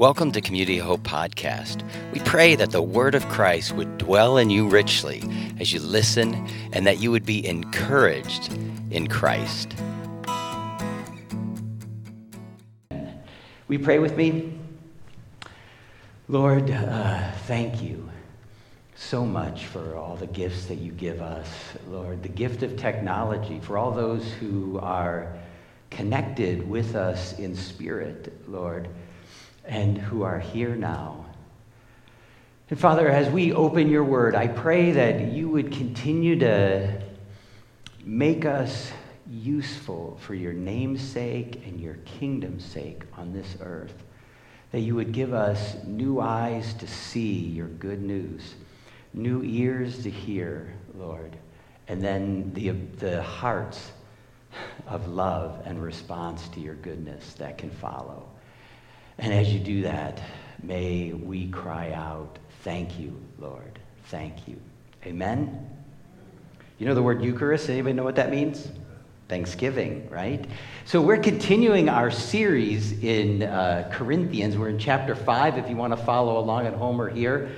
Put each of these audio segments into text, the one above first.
Welcome to Community Hope Podcast. We pray that the Word of Christ would dwell in you richly as you listen and that you would be encouraged in Christ. We pray with me? Lord, uh, thank you so much for all the gifts that you give us. Lord, the gift of technology, for all those who are connected with us in spirit, Lord and who are here now. And Father, as we open your word, I pray that you would continue to make us useful for your name's sake and your kingdom's sake on this earth. That you would give us new eyes to see your good news, new ears to hear, Lord, and then the, the hearts of love and response to your goodness that can follow. And as you do that, may we cry out, Thank you, Lord. Thank you. Amen? You know the word Eucharist? Anybody know what that means? Thanksgiving, right? So we're continuing our series in uh, Corinthians. We're in chapter 5 if you want to follow along at home or here.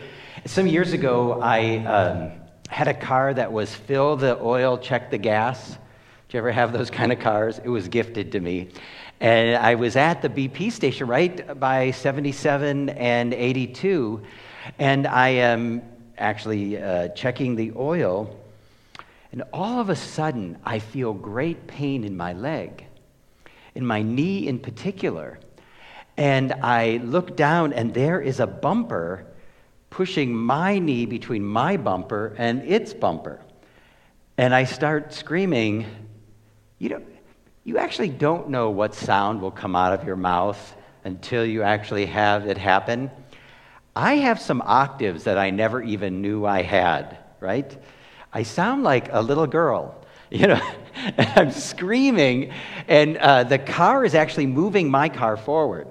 Some years ago, I um, had a car that was fill the oil, check the gas. Did you ever have those kind of cars? It was gifted to me. And I was at the BP station right by 77 and 82, and I am actually uh, checking the oil, and all of a sudden I feel great pain in my leg, in my knee in particular. And I look down, and there is a bumper pushing my knee between my bumper and its bumper. And I start screaming, You know, you actually don't know what sound will come out of your mouth until you actually have it happen. I have some octaves that I never even knew I had, right? I sound like a little girl, you know, and I'm screaming, and uh, the car is actually moving my car forward.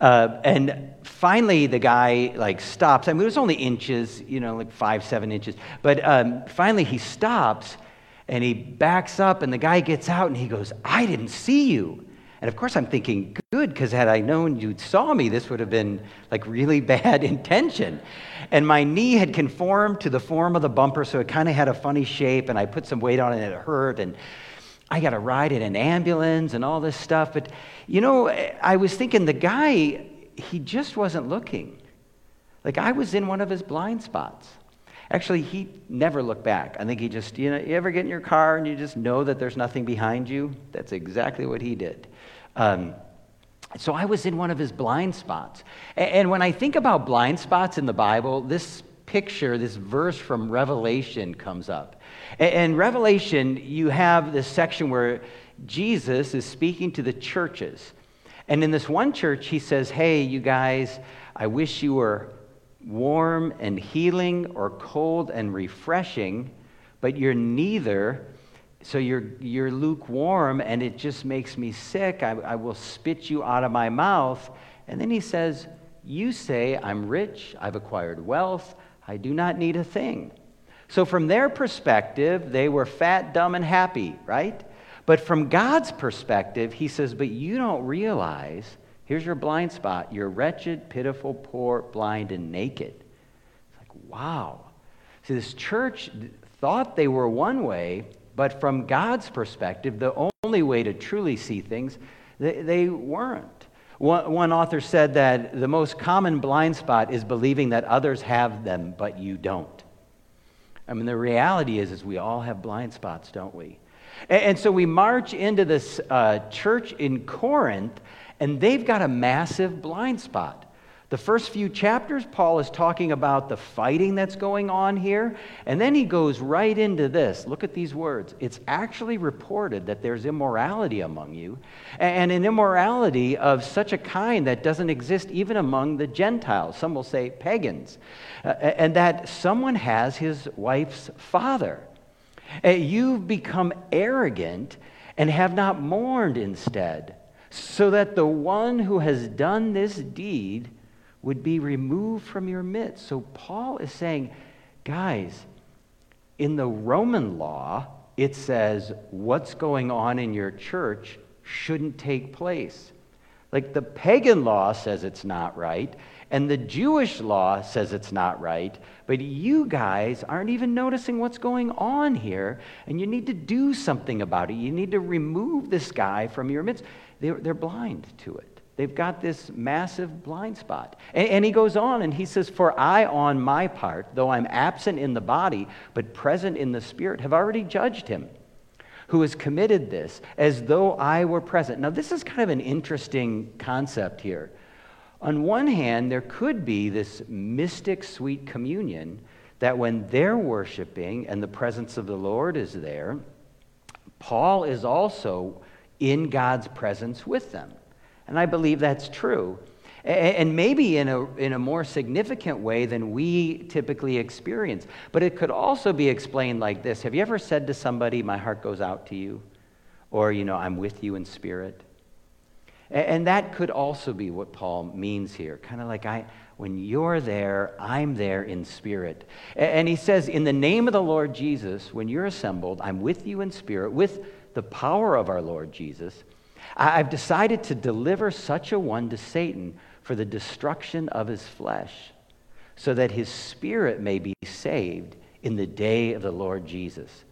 Uh, and finally, the guy like stops. I mean, it was only inches, you know, like five, seven inches. But um, finally, he stops and he backs up, and the guy gets out and he goes, I didn't see you. And of course, I'm thinking, good, because had I known you saw me, this would have been like really bad intention. And my knee had conformed to the form of the bumper, so it kind of had a funny shape, and I put some weight on it and it hurt. And I got to ride in an ambulance and all this stuff. But, you know, I was thinking the guy, he just wasn't looking. Like I was in one of his blind spots. Actually, he never looked back. I think he just, you know, you ever get in your car and you just know that there's nothing behind you? That's exactly what he did. Um, so I was in one of his blind spots. And when I think about blind spots in the Bible, this picture, this verse from Revelation comes up. In Revelation, you have this section where Jesus is speaking to the churches. And in this one church, he says, Hey, you guys, I wish you were warm and healing or cold and refreshing, but you're neither. So you're, you're lukewarm and it just makes me sick. I, I will spit you out of my mouth. And then he says, You say, I'm rich, I've acquired wealth, I do not need a thing. So, from their perspective, they were fat, dumb, and happy, right? But from God's perspective, he says, But you don't realize Here's your blind spot. You're wretched, pitiful, poor, blind, and naked. It's like, wow. See, this church thought they were one way, but from God's perspective, the only way to truly see things, they, they weren't. One, one author said that the most common blind spot is believing that others have them, but you don't. I mean, the reality is, is we all have blind spots, don't we? And, and so we march into this uh, church in Corinth, and they've got a massive blind spot. The first few chapters, Paul is talking about the fighting that's going on here, and then he goes right into this. Look at these words. It's actually reported that there's immorality among you, and an immorality of such a kind that doesn't exist even among the Gentiles. Some will say pagans, and that someone has his wife's father. You've become arrogant and have not mourned instead so that the one who has done this deed would be removed from your midst. So Paul is saying, guys, in the Roman law, it says what's going on in your church shouldn't take place. Like the pagan law says it's not right, and the Jewish law says it's not right, but you guys aren't even noticing what's going on here, and you need to do something about it. You need to remove this guy from your midst. They're, they're blind to it. They've got this massive blind spot. And, and, he goes on and he says, For I, on my part, though I'm absent in the body, but present in the spirit, have already judged him who has committed this as though I were present. Now, this is kind of an interesting concept here. On one hand, there could be this mystic sweet communion that when they're worshiping and the presence of the Lord is there, Paul is also in God's presence with them. And I believe that's true. And maybe in a, in a more significant way than we typically experience. But it could also be explained like this Have you ever said to somebody, My heart goes out to you? Or, you know, I'm with you in spirit? And that could also be what Paul means here. Kind of like, I, when you're there, I'm there in spirit. And he says, In the name of the Lord Jesus, when you're assembled, I'm with you in spirit, with the power of our Lord Jesus. I've decided to deliver such a one to Satan for the destruction of his flesh, so that his spirit may be saved in the day of the Lord Jesus.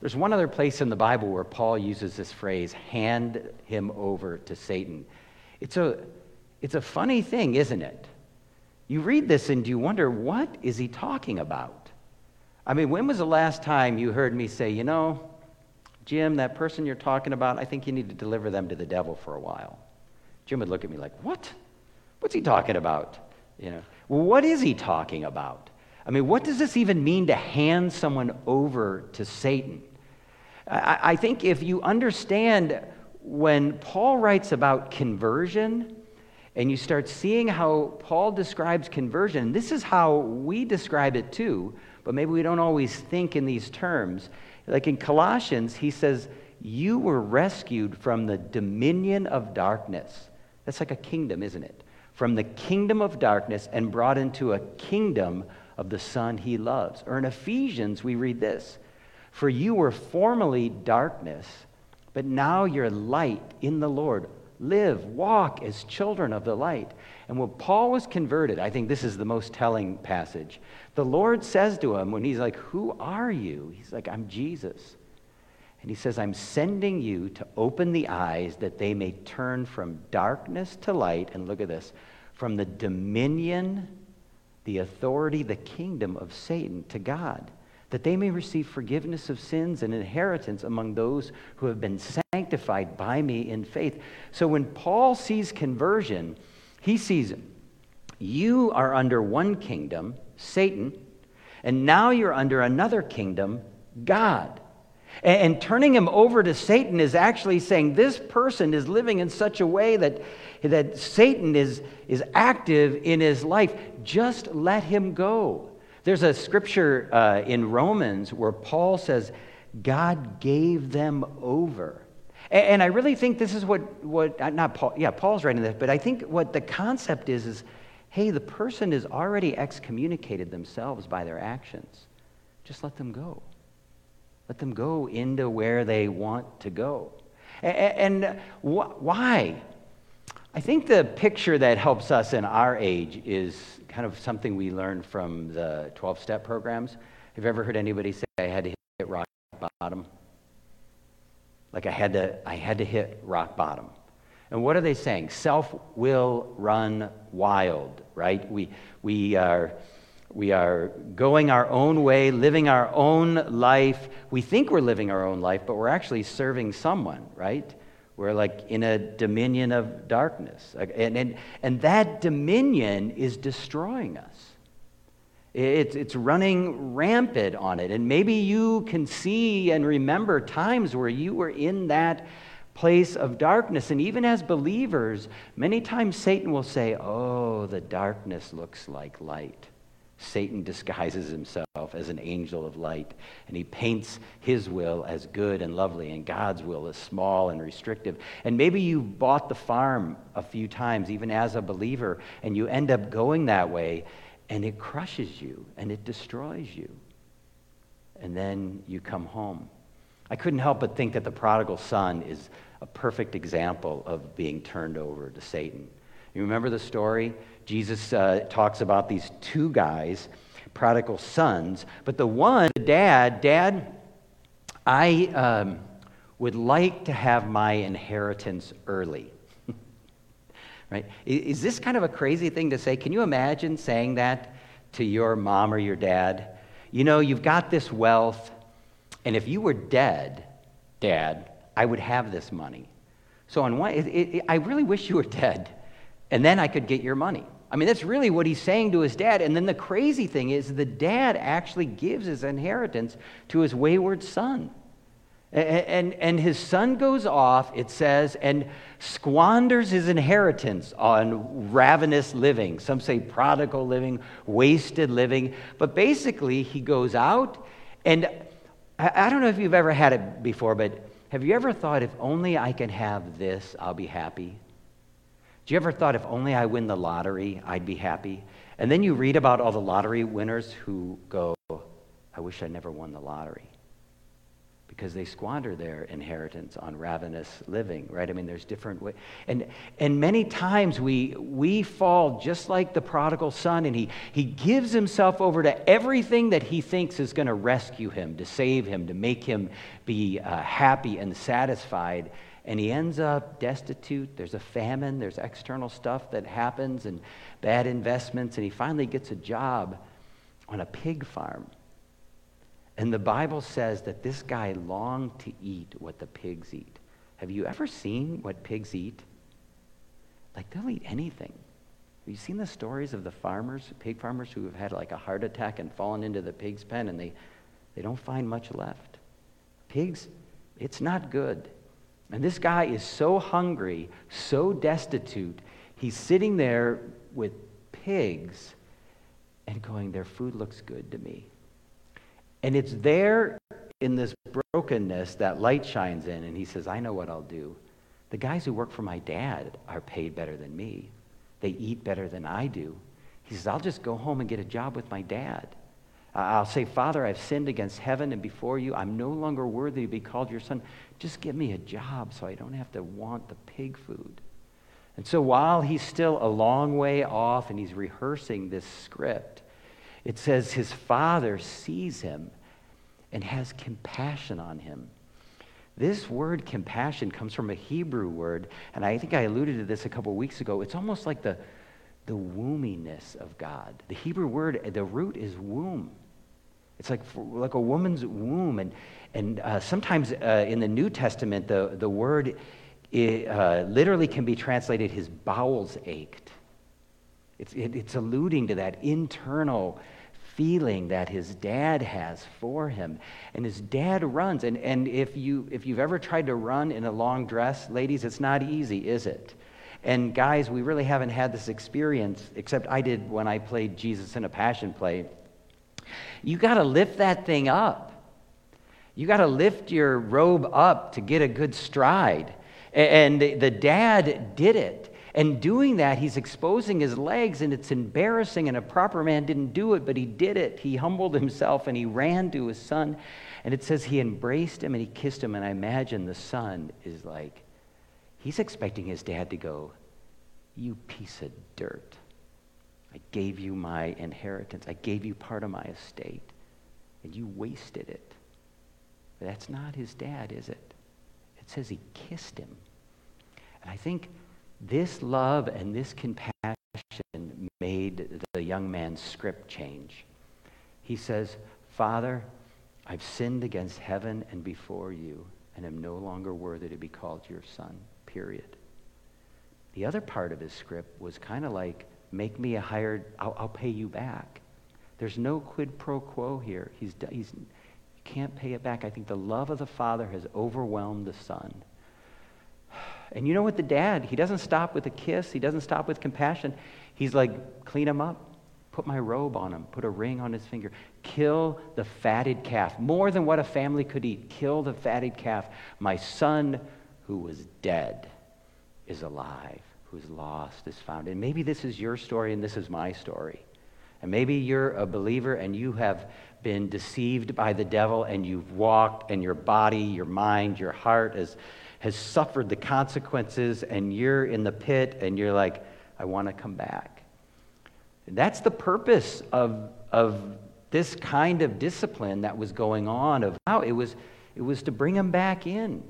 There's one other place in the Bible where Paul uses this phrase, hand him over to Satan. It's a, it's a funny thing, isn't it? You read this and you wonder, what is he talking about? I mean, when was the last time you heard me say, you know, Jim, that person you're talking about, I think you need to deliver them to the devil for a while? Jim would look at me like, What? What's he talking about? You know, well, what is he talking about? I mean, what does this even mean to hand someone over to Satan? I, I think if you understand when Paul writes about conversion, and you start seeing how Paul describes conversion, this is how we describe it too, but maybe we don't always think in these terms. Like in Colossians, he says, You were rescued from the dominion of darkness that's like a kingdom, isn't it? From the kingdom of darkness and brought into a kingdom of the Son he loves. Or in Ephesians, we read this For you were formerly darkness, but now you're light in the Lord. Live, walk as children of the light. And when Paul was converted, I think this is the most telling passage. The Lord says to him when he's like, Who are you? He's like, I'm Jesus. And he says, I'm sending you to open the eyes that they may turn from darkness to light. And look at this from the dominion, the authority, the kingdom of Satan to God, that they may receive forgiveness of sins and inheritance among those who have been sanctified by me in faith. So when Paul sees conversion, he sees you are under one kingdom, Satan, and now you're under another kingdom, God. And, turning him over to Satan is actually saying this person is living in such a way that, that Satan is, is active in his life. Just let him go. There's a scripture uh, in Romans where Paul says, God gave them over. And, I really think this is what, what, uh, not Paul, yeah, Paul's writing this, but I think what the concept is is hey, the person has already excommunicated themselves by their actions. Just let them go. Let them go into where they want to go. And, and why? I think the picture that helps us in our age is kind of something we learned from the 12 step programs. Have you ever heard anybody say, I had to hit rock bottom? Like I had to, I had to hit rock bottom. And what are they saying? Self will run wild, right? We, we are we are going our own way, living our own life. We think we're living our own life, but we're actually serving someone, right? We're like in a dominion of darkness. And, and, and that dominion is destroying us. It's, it's running rampant on it. And maybe you can see and remember times where you were in that place of darkness. And even as believers, many times Satan will say, Oh, the darkness looks like light. Satan disguises himself as an angel of light, and he paints his will as good and lovely, and God's will as small and restrictive. And maybe you've bought the farm a few times, even as a believer, and you end up going that way, and it crushes you and it destroys you. And then you come home. I couldn't help but think that the prodigal son is a perfect example of being turned over to Satan. You remember the story? Jesus uh, talks about these two guys, prodigal sons, but the one, the dad, dad, I um, would like to have my inheritance early. Right? Is this kind of a crazy thing to say? Can you imagine saying that to your mom or your dad? You know, you've got this wealth, and if you were dead, dad, I would have this money. So, on one, it, it, I really wish you were dead, and then I could get your money. I mean, that's really what he's saying to his dad. And then the crazy thing is, the dad actually gives his inheritance to his wayward son. And, and, his son goes off, it says, and squanders his inheritance on ravenous living. Some say prodigal living, wasted living. But basically, he goes out, and I don't know if you've ever had it before, but have you ever thought, if only I can have this, I'll be happy? Do you ever thought, if only I win the lottery, I'd be happy? And then you read about all the lottery winners who go, I wish I never won the lottery because they squander their inheritance on ravenous living, right? I mean, there's different ways. And, and many times we, we fall just like the prodigal son, and he, he gives himself over to everything that he thinks is going to rescue him, to save him, to make him be uh, happy and satisfied. And he ends up destitute. There's a famine, there's external stuff that happens, and bad investments, and he finally gets a job on a pig farm. And the Bible says that this guy longed to eat what the pigs eat. Have you ever seen what pigs eat? Like, they'll eat anything. Have you seen the stories of the farmers, pig farmers, who have had like a heart attack and fallen into the pig's pen and they, they don't find much left? Pigs, it's not good. And this guy is so hungry, so destitute, he's sitting there with pigs and going, Their food looks good to me. And it's there in this brokenness that light shines in, and he says, I know what I'll do. The guys who work for my dad are paid better than me. They eat better than I do. He says, I'll just go home and get a job with my dad. I'll say, Father, I've sinned against heaven and before you. I'm no longer worthy to be called your son. Just give me a job so I don't have to want the pig food. And so while he's still a long way off and he's rehearsing this script, it says his father sees him and has compassion on him. This word compassion comes from a Hebrew word, and I think I alluded to this a couple weeks ago. It's almost like the, the womminess of God. The Hebrew word, the root is womb. It's like, like a woman's womb. And, and uh, sometimes uh, in the New Testament, the, the word it, uh, literally can be translated, his bowels ached. It's, it, it's alluding to that internal feeling that his dad has for him. And his dad runs. And, and if, you, if you've ever tried to run in a long dress, ladies, it's not easy, is it? And guys, we really haven't had this experience, except I did when I played Jesus in a passion play. You got to lift that thing up. You got to lift your robe up to get a good stride. And the dad did it. And doing that, he's exposing his legs, and it's embarrassing. And a proper man didn't do it, but he did it. He humbled himself and he ran to his son. And it says he embraced him and he kissed him. And I imagine the son is like, he's expecting his dad to go, You piece of dirt. I gave you my inheritance, I gave you part of my estate, and you wasted it. But that's not his dad, is it? It says he kissed him. And I think this love and this compassion made the young man's script change. He says, Father, I've sinned against heaven and before you, and am no longer worthy to be called your son, period. The other part of his script was kind of like, make me a hired, I'll, I'll, pay you back. There's no quid pro quo here. He's, he's, can't pay it back. I think the love of the Father has overwhelmed the Son. And you know what, the dad, he doesn't stop with a kiss, he doesn't stop with compassion. He's like, clean him up, put my robe on him, put a ring on his finger, kill the fatted calf. More than what a family could eat, kill the fatted calf. My son who was dead is alive, who's lost is found. And maybe this is your story and this is my story. And maybe you're a believer and you have been deceived by the devil and you've walked and your body, your mind, your heart has has suffered the consequences, and you're in the pit, and you're like, I want to come back. That's the purpose of, of this kind of discipline that was going on. Of how it was, it was to bring him back in.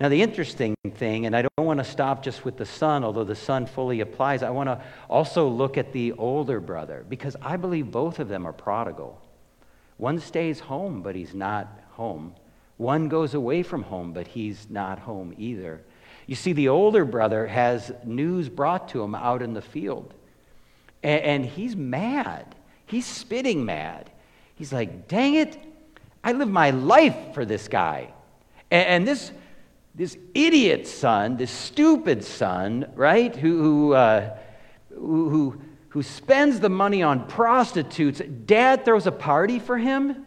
Now, the interesting thing, and I don't want to stop just with the son, although the son fully applies, I want to also look at the older brother because I believe both of them are prodigal. One stays home, but he's not home. One goes away from home, but he's not home either. You see, the older brother has news brought to him out in the field, and, and he's mad. He's spitting mad. He's like, dang it, I live my life for this guy. And, and this this idiot son, this stupid son, right, who, who, uh, who, who spends the money on prostitutes, dad throws a party for him.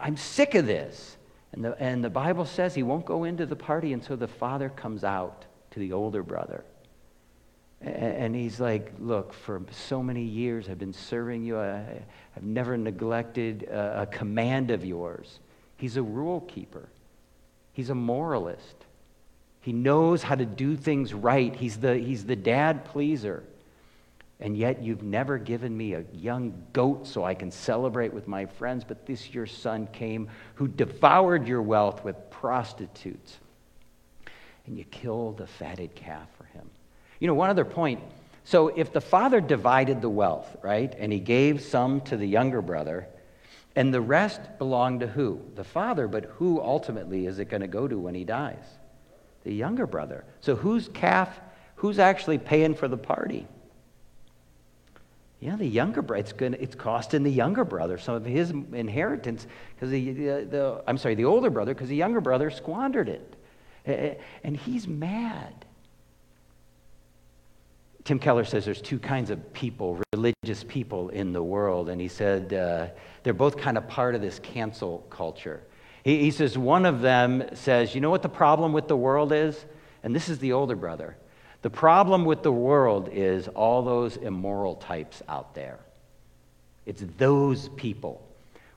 I'm sick of this. And the, and the Bible says he won't go into the party until the father comes out to the older brother. And, and he's like, Look, for so many years I've been serving you, I, have never neglected a, a command of yours. He's a rule keeper. He's a moralist. He knows how to do things right. He's the, he's the dad pleaser. And yet you've never given me a young goat so I can celebrate with my friends, but this your son came who devoured your wealth with prostitutes. And you killed a fatted calf for him. You know, one other point. So if the father divided the wealth, right, and he gave some to the younger brother, and the rest belonged to who? The father, but who ultimately is it going to go to when he dies? The younger brother. So whose calf, who's actually paying for the party? Yeah, the younger brother. It's, going it's costing the younger brother some of his inheritance because the, the, the, I'm sorry, the older brother, because the younger brother squandered it. And he's mad. Tim Keller says there's two kinds of people, religious people in the world, and he said uh, they're both kind of part of this cancel culture. He, he says one of them says, You know what the problem with the world is? And this is the older brother. The problem with the world is all those immoral types out there. It's those people.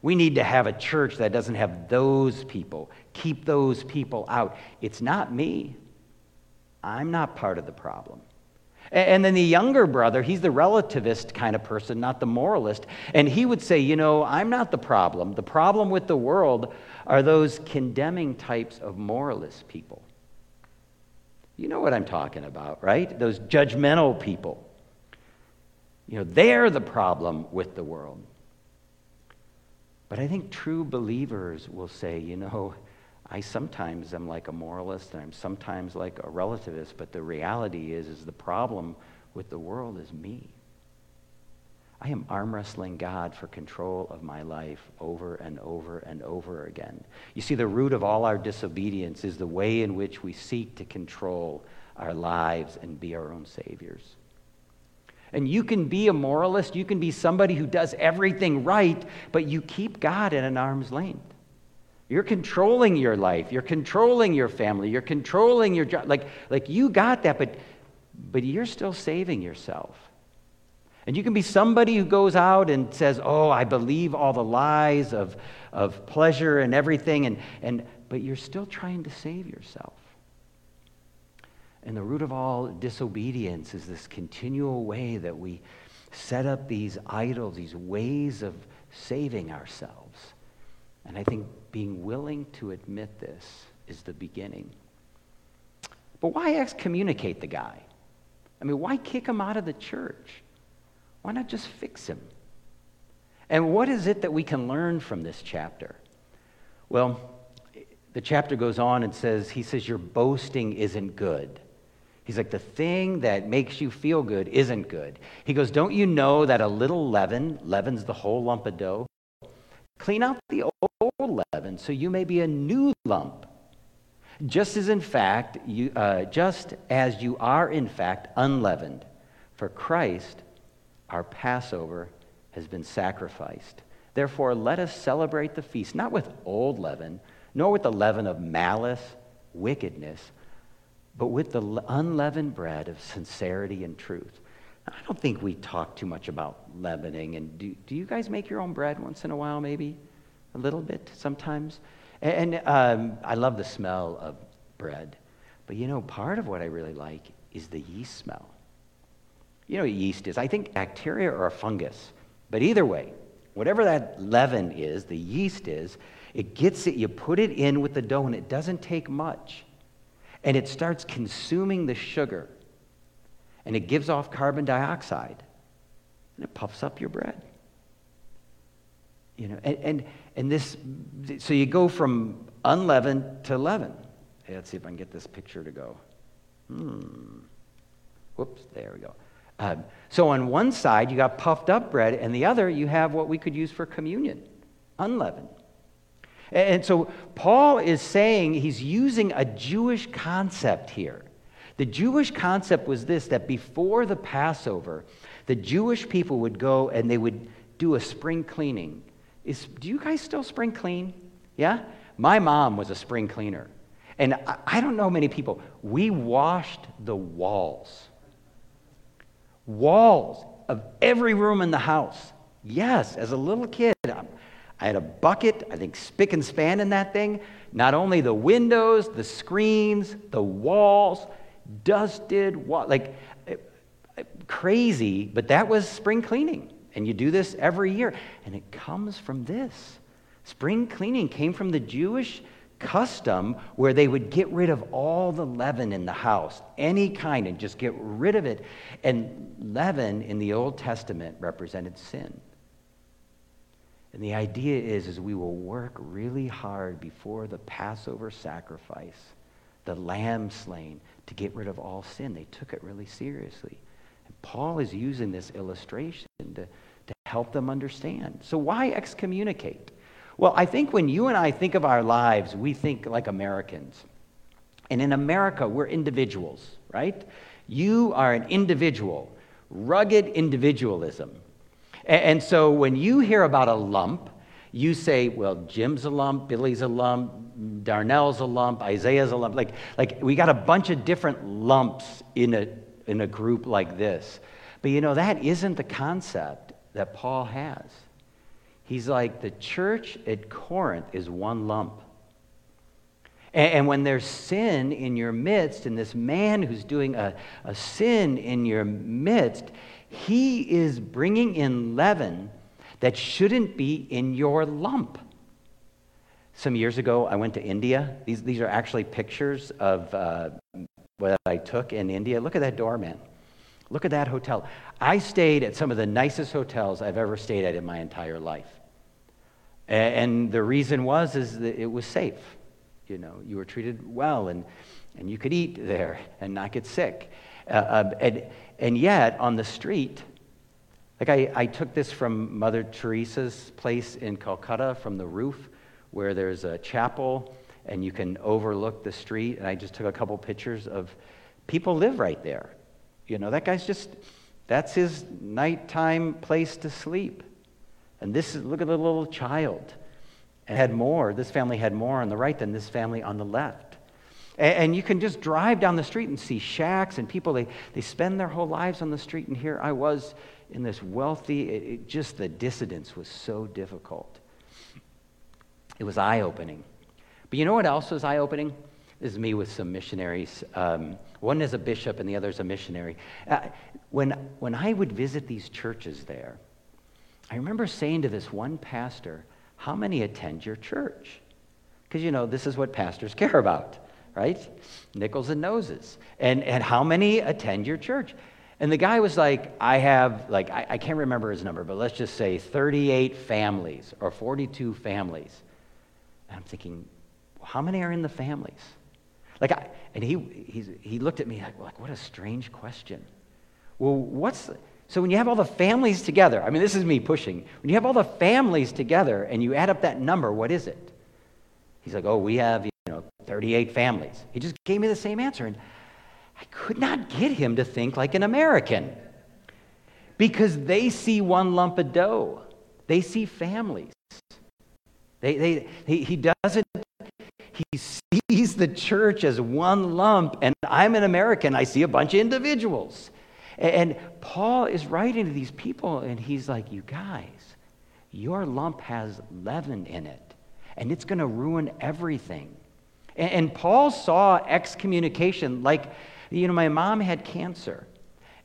We need to have a church that doesn't have those people. Keep those people out. It's not me. I'm not part of the problem. And then the younger brother, he's the relativist kind of person, not the moralist. And he would say, You know, I'm not the problem. The problem with the world are those condemning types of moralist people. You know what I'm talking about, right? Those judgmental people. You know, they're the problem with the world. But I think true believers will say, you know, I sometimes am like a moralist and I'm sometimes like a relativist, but the reality is, is the problem with the world is me. I am arm wrestling God for control of my life over and over and over again. You see, the root of all our disobedience is the way in which we seek to control our lives and be our own saviors. And you can be a moralist, you can be somebody who does everything right, but you keep God at an arm's length. You're controlling your life. You're controlling your family. You're controlling your job. Like, like you got that, but, but you're still saving yourself. And you can be somebody who goes out and says, Oh, I believe all the lies of, of pleasure and everything, and, and, but you're still trying to save yourself. And the root of all disobedience is this continual way that we set up these idols, these ways of saving ourselves. And I think being willing to admit this is the beginning. But why excommunicate the guy? I mean, why kick him out of the church? Why not just fix him? And what is it that we can learn from this chapter? Well, the chapter goes on and says, he says, Your boasting isn't good. He's like, the thing that makes you feel good isn't good. He goes, Don't you know that a little leaven leavens the whole lump of dough? Clean out the old leaven so you may be a new lump. Just as in fact, you, uh, just as you are in fact unleavened, for Christ, our Passover, has been sacrificed. Therefore, let us celebrate the feast, not with old leaven, nor with the leaven of malice, wickedness, but with the unleavened bread of sincerity and truth. I don't think we talk too much about leavening. And do, do you guys make your own bread once in a while, maybe? A little bit sometimes? And, and um, I love the smell of bread. But you know, part of what I really like is the yeast smell. You know what yeast is? I think bacteria or a fungus. But either way, whatever that leaven is, the yeast is, it gets it, you put it in with the dough, and it doesn't take much. And it starts consuming the sugar. And it gives off carbon dioxide. And it puffs up your bread. You know, and, and, and this, so you go from unleavened to leavened. Hey, let's see if I can get this picture to go. Hmm. Whoops, there we go. Um, so on one side, you got puffed up bread, and the other, you have what we could use for communion, unleavened. And so Paul is saying he's using a Jewish concept here. The Jewish concept was this that before the Passover, the Jewish people would go and they would do a spring cleaning. Is, do you guys still spring clean? Yeah? My mom was a spring cleaner. And I, I don't know many people. We washed the walls. Walls of every room in the house. Yes, as a little kid, I had a bucket, I think spick and span in that thing. Not only the windows, the screens, the walls, dusted, like eh, eh, crazy, but that was spring cleaning. And you do this every year. And it comes from this. Spring cleaning came from the Jewish custom where they would get rid of all the leaven in the house, any kind, and just get rid of it. And leaven in the Old Testament represented sin. And the idea is, is we will work really hard before the Passover sacrifice, the lamb slain, to get rid of all sin. They took it really seriously. And Paul is using this illustration to, to help them understand. So why excommunicate? Well, I think when you and I think of our lives, we think like Americans. And in America, we're individuals, right? You are an individual, rugged individualism. And so when you hear about a lump, you say, well, Jim's a lump, Billy's a lump, Darnell's a lump, Isaiah's a lump. Like, like we got a bunch of different lumps in a, in a group like this. But you know, that isn't the concept that Paul has. He's like, the church at Corinth is one lump. And, when there's sin in your midst, and this man who's doing a, a sin in your midst, he is bringing in leaven that shouldn't be in your lump. Some years ago, I went to India. These, these are actually pictures of uh, what I took in India. Look at that doorman. Look at that hotel. I stayed at some of the nicest hotels I've ever stayed at in my entire life. And the reason was is that it was safe. You know, you were treated well and, and you could eat there and not get sick. Uh, uh, and, and yet, on the street, like I, I took this from Mother Teresa's place in Calcutta from the roof where there's a chapel and you can overlook the street. And I just took a couple pictures of people live right there. You know, that guy's just, that's his nighttime place to sleep. And this is, look at the little child. And had more, this family had more on the right than this family on the left. And, and you can just drive down the street and see shacks and people, they, they spend their whole lives on the street. And here I was in this wealthy, it, it just the dissidence was so difficult. It was eye opening. But you know what else was eye opening? This is me with some missionaries. Um, one is a bishop and the other is a missionary. Uh, when, when I would visit these churches there, I remember saying to this one pastor, How many attend your church? Because, you know, this is what pastors care about, right? Nickels and noses. And, and how many attend your church? And the guy was like, I have, like, I, I can't remember his number, but let's just say 38 families or 42 families. And I'm thinking, how many are in the families? Like, I, and he, he looked at me like, like, what a strange question. Well, what's, so when you have all the families together, I mean, this is me pushing. When you have all the families together and you add up that number, what is it? He's like, oh, we have, you know, 38 families. He just gave me the same answer. And I could not get him to think like an American because they see one lump of dough. They see families. They, they, he, he doesn't, he sees the church as one lump, and I'm an American. I see a bunch of individuals. And Paul is writing to these people, and he's like, You guys, your lump has leaven in it, and it's going to ruin everything. And, Paul saw excommunication like, you know, my mom had cancer,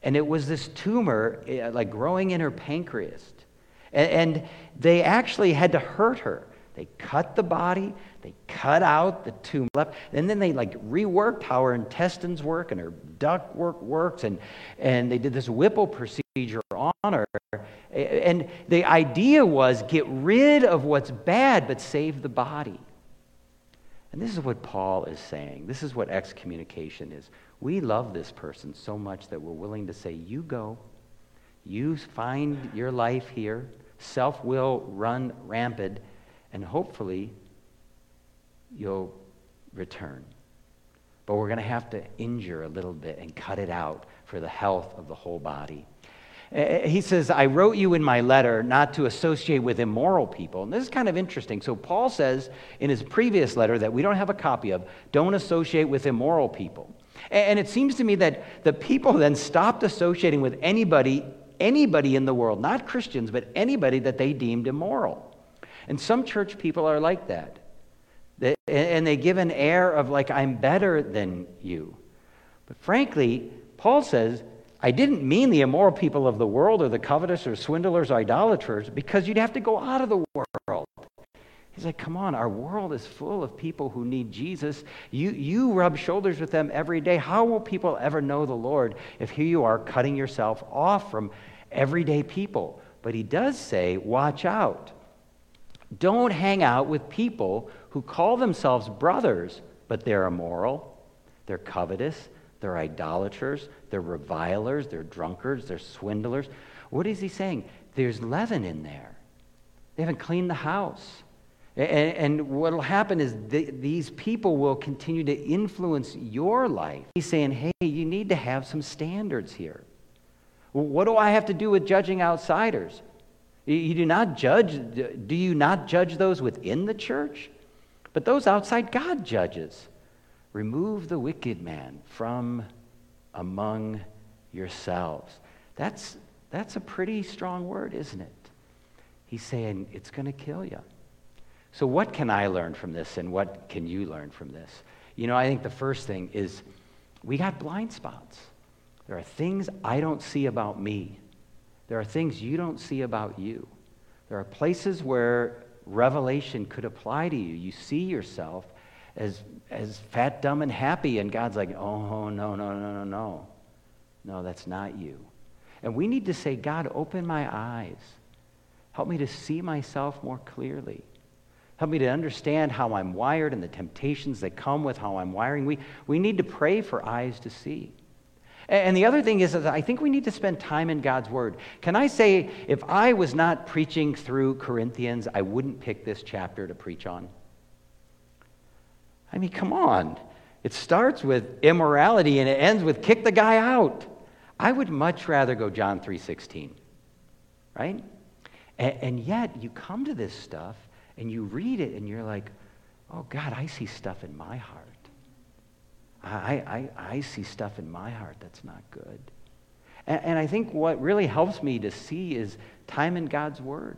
and it was this tumor eh, like growing in her pancreas. And they actually had to hurt her. They cut the body, they cut out the tumor left, and then they like reworked how her intestines work and her duct work works, and, and they did this Whipple procedure on her. And the idea was get rid of what's bad, but save the body. And this is what Paul is saying. This is what excommunication is. We love this person so much that we're willing to say, You go. You find your life here. Self will run rampant, and hopefully you'll return. But we're going to have to injure a little bit and cut it out for the health of the whole body. He says, I wrote you in my letter not to associate with immoral people. And this is kind of interesting. So, Paul says in his previous letter that we don't have a copy of, don't associate with immoral people. And it seems to me that the people then stopped associating with anybody, anybody in the world, not Christians, but anybody that they deemed immoral. And some church people are like that. And they give an air of like, I'm better than you. But frankly, Paul says I didn't mean the immoral people of the world or the covetous or swindlers or idolaters because you'd have to go out of the world. He's like, come on, our world is full of people who need Jesus. You, you rub shoulders with them every day. How will people ever know the Lord if here you are cutting yourself off from everyday people? But he does say, watch out. Don't hang out with people who call themselves brothers, but they're immoral, they're covetous, they're idolaters, they're revilers, they're drunkards, they're swindlers. What is he saying? There's leaven in there. They haven't cleaned the house. And, what will happen is th- these people will continue to influence your life. He's saying, hey, you need to have some standards here. What do I have to do with judging outsiders? You do not judge, do you not judge those within the church? But those outside, God judges. Remove the wicked man from among yourselves. That's, that's a pretty strong word, isn't it? He's saying it's going to kill you. So, what can I learn from this, and what can you learn from this? You know, I think the first thing is we got blind spots. There are things I don't see about me, there are things you don't see about you. There are places where revelation could apply to you. You see yourself as, as fat, dumb, and happy, and God's like, oh, no, no, no, no, no. No, that's not you. And we need to say, God, open my eyes. Help me to see myself more clearly. Help me to understand how I'm wired and the temptations that come with how I'm wiring. We, we need to pray for eyes to see. And the other thing is, I think we need to spend time in God's Word. Can I say, if I was not preaching through Corinthians, I wouldn't pick this chapter to preach on? I mean, come on. It starts with immorality and it ends with kick the guy out. I would much rather go John 3:16. Right? And, and yet you come to this stuff and you read it and you're like, "Oh God, I see stuff in my heart." I, I, I see stuff in my heart that's not good. And, and I think what really helps me to see is time in God's Word.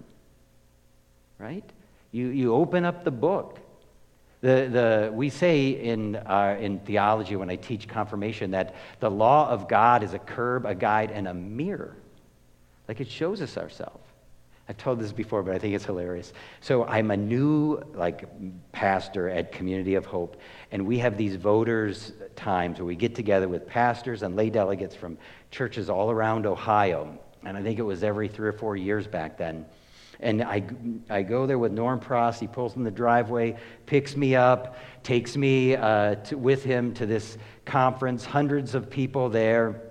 Right? You, you open up the book. The, the, we say in, uh, in theology when I teach confirmation that the law of God is a curb, a guide, and a mirror. Like it shows us ourselves. I've told this before, but I think it's hilarious. So I'm a new like pastor at Community of Hope, and we have these voters times where we get together with pastors and lay delegates from churches all around Ohio. And I think it was every three or four years back then. And I, I go there with Norm Pross. He pulls in the driveway, picks me up, takes me uh, to, with him to this conference, hundreds of people there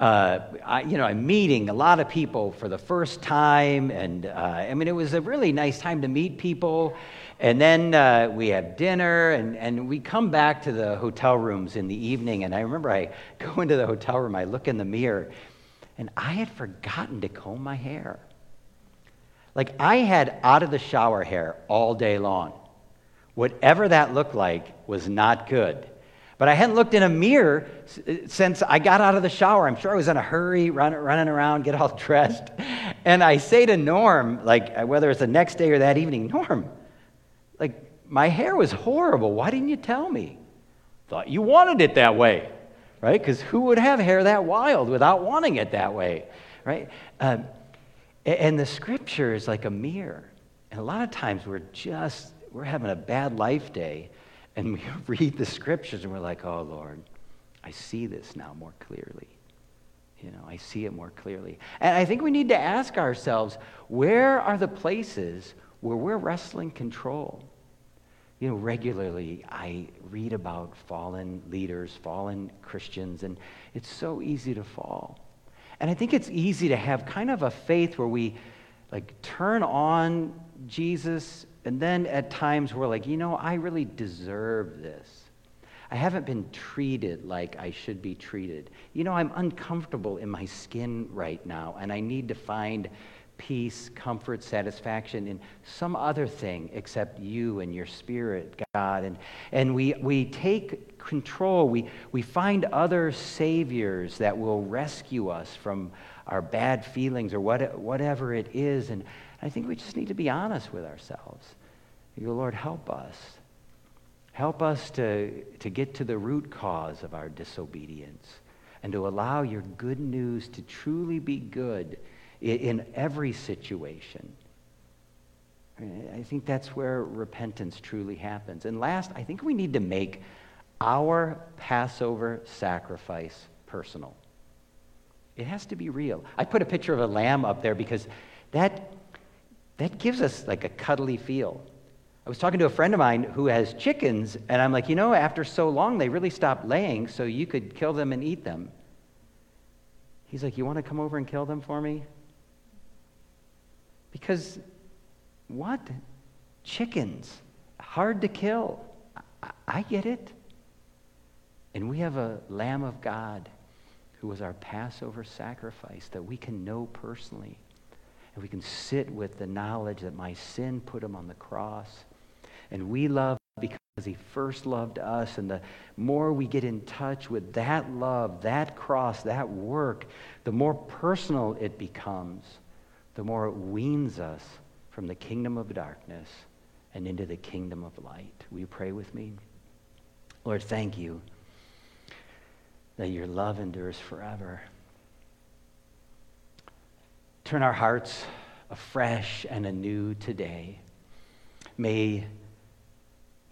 uh, I, you know, I'm meeting a lot of people for the first time. And uh, I mean, it was a really nice time to meet people. And then uh, we have dinner, and, and we come back to the hotel rooms in the evening. And I remember I go into the hotel room, I look in the mirror, and I had forgotten to comb my hair. Like, I had out of the shower hair all day long. Whatever that looked like was not good. But I hadn't looked in a mirror since I got out of the shower. I'm sure I was in a hurry, run, running around, get all dressed. And I say to Norm, like, whether it's the next day or that evening, Norm, like, My hair was horrible. Why didn't you tell me? Thought you wanted it that way, right? Because who would have hair that wild without wanting it that way, right? Um, and the scripture is like a mirror. And a lot of times we're just, we're having a bad life day and we read the scriptures and we're like, oh, Lord, I see this now more clearly. You know, I see it more clearly. And I think we need to ask ourselves where are the places where we're wrestling control? You know, regularly I read about fallen leaders, fallen Christians, and it's so easy to fall. And I think it's easy to have kind of a faith where we like turn on Jesus, and then at times we're like, you know, I really deserve this. I haven't been treated like I should be treated. You know, I'm uncomfortable in my skin right now, and I need to find peace, comfort, satisfaction in some other thing except you and your spirit, God. And, and we, we take control. We, we find other saviors that will rescue us from our bad feelings or what, whatever it is. And I think we just need to be honest with ourselves. You Lord, help us. Help us to, to get to the root cause of our disobedience and to allow your good news to truly be good in, in every situation. I think that's where repentance truly happens. And last, I think we need to make our Passover sacrifice personal. It has to be real. I put a picture of a lamb up there because that, that gives us like a cuddly feel. I was talking to a friend of mine who has chickens, and I'm like, you know, after so long, they really stopped laying, so you could kill them and eat them. He's like, You want to come over and kill them for me? Because what? Chickens, hard to kill. I, I get it. And we have a Lamb of God who was our Passover sacrifice that we can know personally. And we can sit with the knowledge that my sin put him on the cross and we love because he first loved us. And the more we get in touch with that love, that cross, that work, the more personal it becomes, the more it weans us from the kingdom of darkness and into the kingdom of light. Will you pray with me? Lord, thank you that your love endures forever. Turn our hearts afresh and anew today. May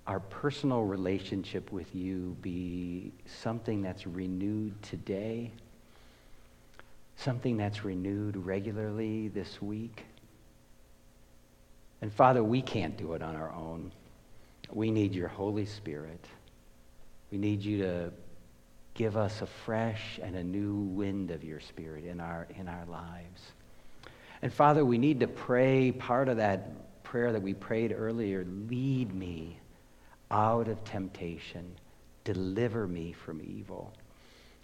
our personal relationship with you be something that's renewed today, something that's renewed regularly this week. And Father, we can't do it on our own. We need your Holy Spirit. We need you to give us a fresh and a new wind of your Spirit in our, in our lives. And Father, we need to pray part of that prayer that we prayed earlier lead me out of temptation. Deliver me from evil.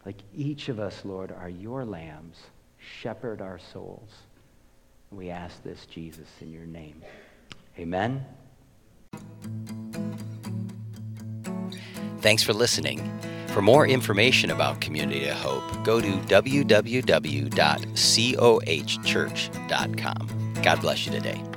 Like each of us, Lord, are your lambs. Shepherd our souls. We ask this, Jesus, in your name. Amen. Thanks for listening. For more information about Community of Hope, go to www.cohchurch.com. God bless you today.